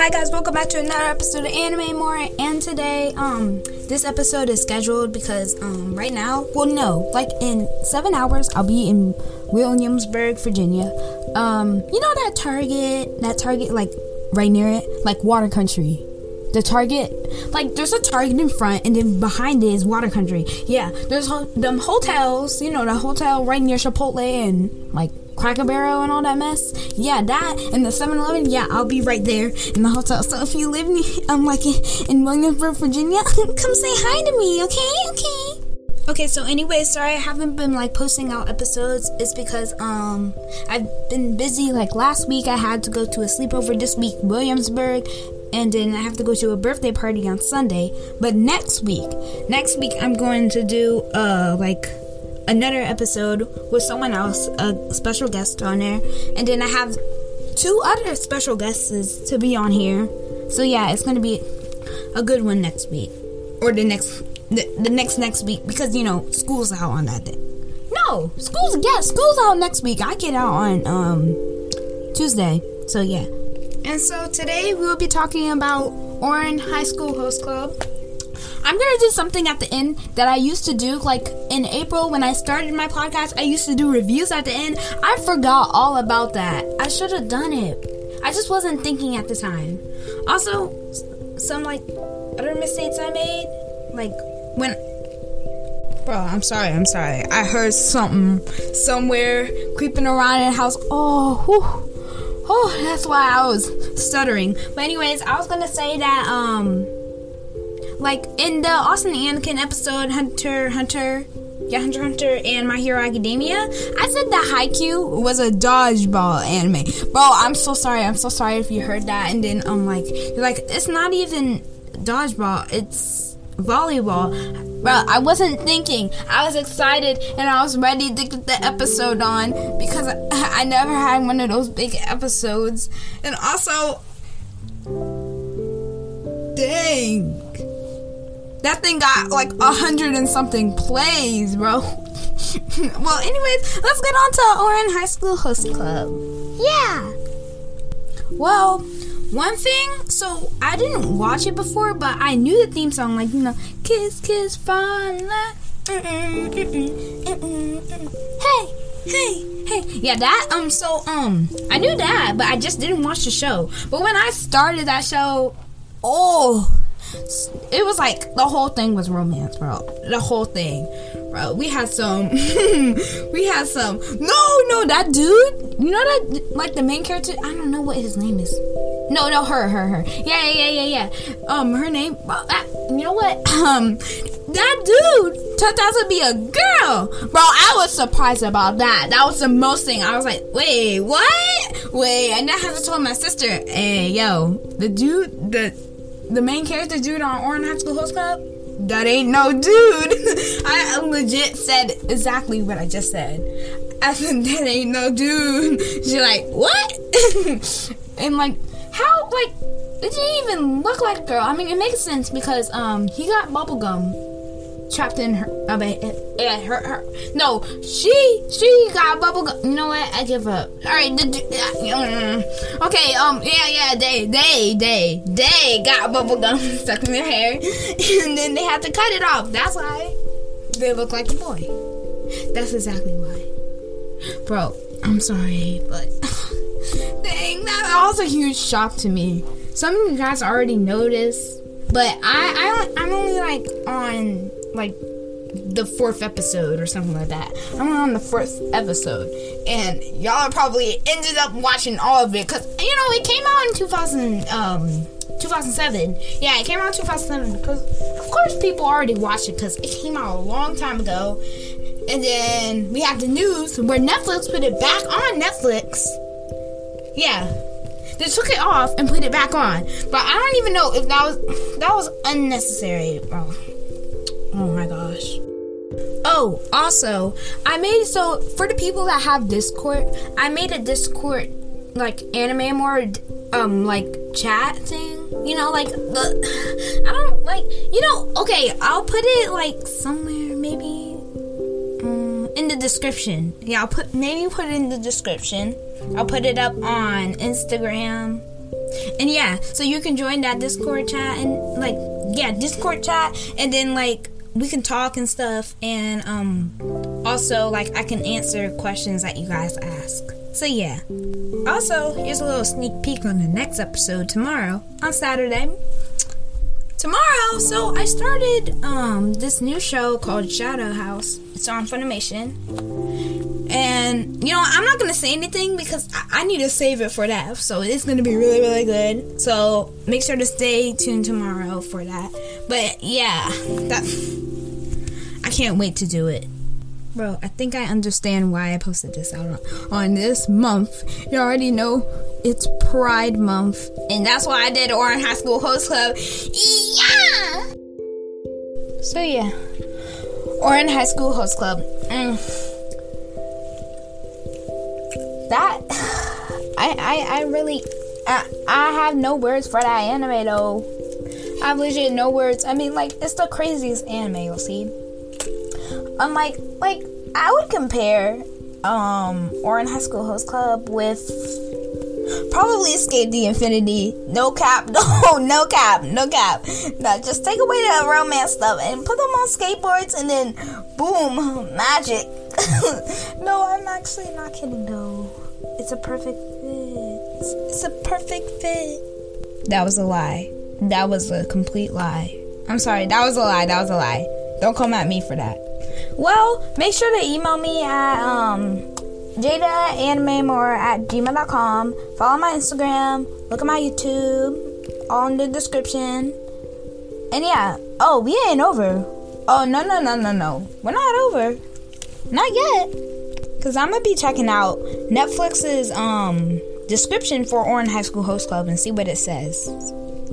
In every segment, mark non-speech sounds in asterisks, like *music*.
Hi guys, welcome back to another episode of Anime More. And today, um, this episode is scheduled because um, right now, well, no, like in seven hours, I'll be in Williamsburg, Virginia. Um, you know that Target, that Target, like right near it, like Water Country. The Target, like there's a Target in front, and then behind it is Water Country. Yeah, there's ho- them hotels, you know, the hotel right near Chipotle and like Cracker Barrel and all that mess. Yeah, that and the 7-Eleven. Yeah, I'll be right there in the hotel. So if you live near, um, like in Williamsburg, Virginia, *laughs* come say hi to me, okay? Okay. Okay, so anyway, sorry I haven't been like posting out episodes. It's because um I've been busy. Like last week, I had to go to a sleepover. This week, Williamsburg, and then I have to go to a birthday party on Sunday. But next week, next week I'm going to do uh like another episode with someone else, a special guest on there, and then I have two other special guests to be on here. So yeah, it's gonna be a good one next week, or the next the, the next next week because you know school's out on that day. No, school's yeah, school's out next week. I get out on um Tuesday. So yeah. And so today we will be talking about Ouran High School Host Club. I'm gonna do something at the end that I used to do. Like in April when I started my podcast, I used to do reviews at the end. I forgot all about that. I should have done it. I just wasn't thinking at the time. Also, some like other mistakes I made, like when. Bro, I'm sorry. I'm sorry. I heard something somewhere creeping around in the house. Oh, whew. Oh, that's why I was stuttering. But anyways, I was gonna say that um like in the Austin Anakin episode, Hunter Hunter, yeah, Hunter Hunter and My Hero Academia, I said that Haikyuu was a dodgeball anime. Bro, I'm so sorry. I'm so sorry if you heard that. And then I'm like, you're like, it's not even dodgeball. It's volleyball. Bro, I wasn't thinking. I was excited and I was ready to get the episode on because *laughs* I never had one of those big episodes. And also, dang. That thing got like a hundred and something plays, bro. *laughs* well, anyways, let's get on to Ouran High School Host Club. Yeah. Well, one thing, so I didn't watch it before, but I knew the theme song, like you know, kiss, kiss, fun, uh, uh, uh, hey, hey, hey. Yeah, that um, so um, I knew that, but I just didn't watch the show. But when I started that show, oh it was like the whole thing was romance, bro. The whole thing, bro. We had some, *laughs* we had some. No, no, that dude. You know that, like the main character. I don't know what his name is. No, no, her, her, her. Yeah, yeah, yeah, yeah, yeah. Um, her name. That, you know what? *clears throat* Um, that dude turned out to be a girl, bro. I was surprised about that. That was the most thing. I was like, wait, what? Wait, and I had to tell my sister, hey, yo, the dude, the the main character dude on Ouran High School Host Club, that ain't no dude. *laughs* I legit said exactly what I just said. I said that ain't no dude. She's like what? *laughs* and like how like it didn't even look like a girl. I mean, it makes sense because um he got bubblegum trapped in her. I mean, yeah, her, her. No, she, she got bubble gum. You know what? I give up. All right. Uh, okay. Um. Yeah. Yeah. They, they, they, they got bubble gum *laughs* stuck in their hair, *laughs* and then they had to cut it off. That's why they look like a boy. That's exactly why, bro. I'm sorry, but *sighs* dang, that was a huge shock to me. Some of you guys already noticed, but I, I, I'm only like on like the fourth episode or something like that. I'm on the fourth episode, and y'all probably ended up watching all of it because you know it came out in 2000, um, 2007. Yeah, it came out in 2007 because of course people already watched it because it came out a long time ago. And then we have the news where Netflix put it back on Netflix. Yeah, they took it off and put it back on. But I don't even know if that was *sighs* that was unnecessary. Oh my gosh. Oh, also, I made so for the people that have Discord, I made a Discord like anime more um like chat thing. You know, like the *sighs* I don't like you know. Okay, I'll put it like somewhere maybe um, in the description. Yeah, I'll put maybe put it in the description. I'll put it up on Instagram And yeah, so you can join that Discord chat and like yeah, Discord chat and then like we can talk and stuff and um also like I can answer questions that you guys ask. So yeah. Also, here's a little sneak peek on the next episode tomorrow on Saturday. Tomorrow, so I started um this new show called Shadow House. It's on Funimation. And you know, I'm not gonna say anything because I, I need to save it for that. So it's gonna be really, really good. So make sure to stay tuned tomorrow for that. But yeah, that I can't wait to do it. Bro, I think I understand why I posted this out on, on this month. You already know it's Pride Month, and that's why I did Ouran High School Host Club. Yeah! So, yeah. Ouran High School Host Club. Mm. That. *sighs* I, I, I really. I, I have no words for that anime, though. I have legit no words. I mean, like, it's the craziest anime you'll see. Unlike, like, like I would compare um Ouran High School Host Club with probably SK8 the Infinity. No cap, *laughs* no, no cap, no cap. No, just take away the romance stuff and put them on skateboards and then boom, magic. *laughs* no, I'm actually not kidding though. It's a perfect fit. It's a perfect fit. That was a lie. That was a complete lie. I'm sorry, that was a lie. That was a lie. Don't come at me for that. Well, make sure to email me at um, jadaanimemore at gmail.com. Follow my Instagram. Look at my YouTube. All in the description. And yeah. Oh, we ain't over. Oh, no, no, no, no, no. We're not over. Not yet. Because I'm to be checking out Netflix's um description for Ouran High School Host Club and see what it says.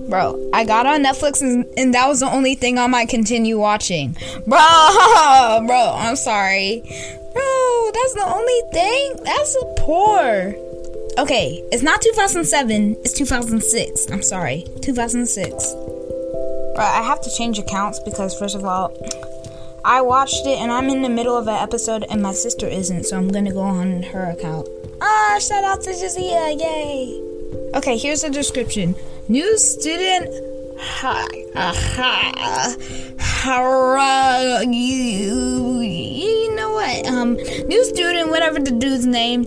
Bro, I got on Netflix and, and, that was the only thing I might continue watching. *laughs* Bro, bro, I'm sorry. Bro, that's the only thing? That's poor. Okay, it's not 2007, it's 2006. I'm sorry, 2006. Bro, I have to change accounts because, first of all, I watched it and I'm in the middle of an episode and my sister isn't, so I'm gonna go on her account. Ah, shout out to Jazia, yay! Okay, here's the description. New student. Hi. Uh, you, you know what? Um, new student, whatever the dude's name.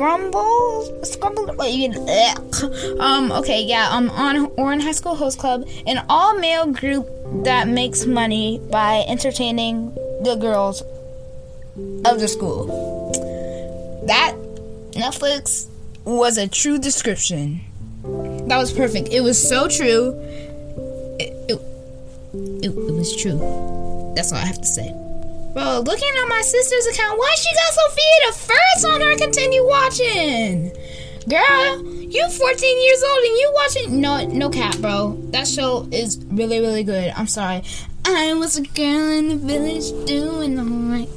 Scrumble? Scrumble? Um, okay, yeah, I'm on Ouran High School Host Club, an all male group that makes money by entertaining the girls of the school. That Netflix was a true description. That was perfect. It was so true. It, it, it, it was true. That's all I have to say. Bro, looking at my sister's account, why she got Sofia the first on her continue watching? Girl, you 14 years old and you watching no no cap, bro. That show is really, really good. I'm sorry. I was a girl in the village doing alright.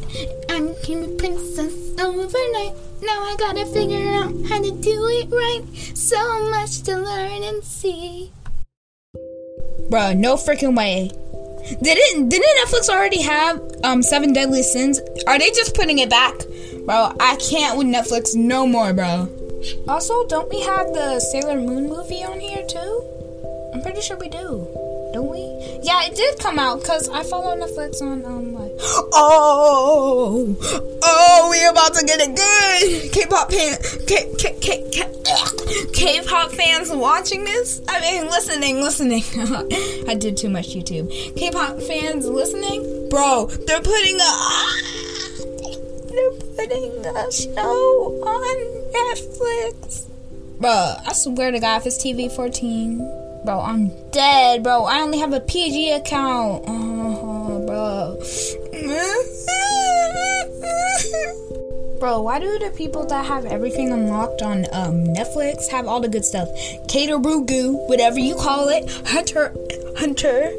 I became a princess overnight. Now I gotta figure out how to do it right. So much to learn and see. Bruh, no freaking way. Didn't didn't Netflix already have um Seven Deadly Sins? Are they just putting it back? Bro, I can't with Netflix no more, bro. Also, don't we have the Sailor Moon movie on here too? I'm pretty sure we do? Yeah, it did come out because I follow Netflix on um. Like, oh, oh, we about to get it good. K-pop fan, K, K, K, K, K-pop fans watching this. I mean, listening, listening. *laughs* I did too much YouTube. K-pop fans listening, bro. They're putting a. They're putting a show on Netflix. Bro, I swear to God, if it's TV 14. Bro, I'm dead, bro. I only have a PG account. Oh, bro. *laughs* bro, why do the people that have everything unlocked on um, Netflix have all the good stuff? Kakegurui, whatever you call it. Hunter, Hunter,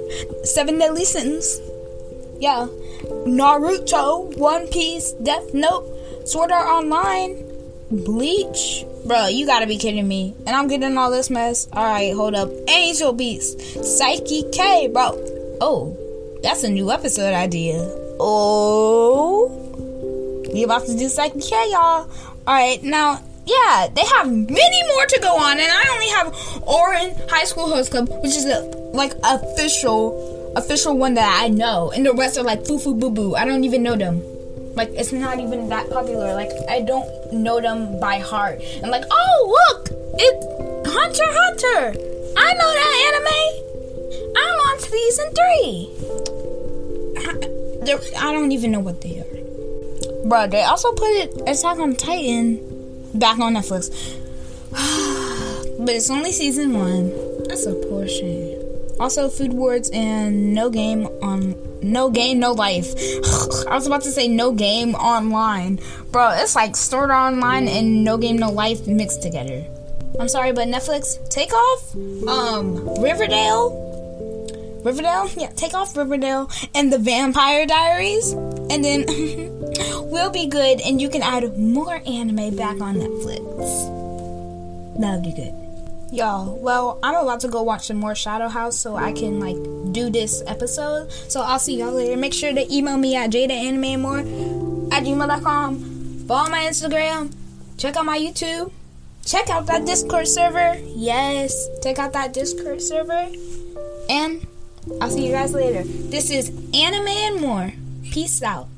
Seven Deadly Sins. Yeah. Naruto, One Piece, Death Note, Sword Art Online, Bleach. Bro, you gotta be kidding me. And I'm getting all this mess. Alright, hold up. Angel Beats. Saiki K, bro. Oh, that's a new episode idea. Oh. We about to do Saiki K, y'all. Alright, now, yeah, they have many more to go on, and I only have Ouran High School Host Club, which is a like official, official one that I know, and the rest are like foo foo boo boo. I don't even know them. Like it's not even that popular. Like I don't know them by heart. And like, oh look, it's Hunter Hunter. I know that anime. I'm on season three. *laughs* I don't even know what they are. Bro, they also put it Attack on Titan back on Netflix. *sighs* but it's only season one. That's a poor shame. Also, Food Wars and No Game on No Game No Life. *sighs* I was about to say No Game Online, bro. It's like Art Online and No Game No Life mixed together. I'm sorry, but Netflix, take off um Riverdale. Riverdale, yeah, take off Riverdale and the Vampire Diaries, and then *laughs* we'll be good, and you can add more anime back on Netflix. That'll be good. Y'all, well, I'm about to go watch some more Shadow House so I can like do this episode. So I'll see y'all later. Make sure to email me at jadaanimemore at gmail.com. Follow my Instagram. Check out my YouTube. Check out that Discord server. Yes, check out that Discord server. And I'll see you guys later. This is Anime and More. Peace out.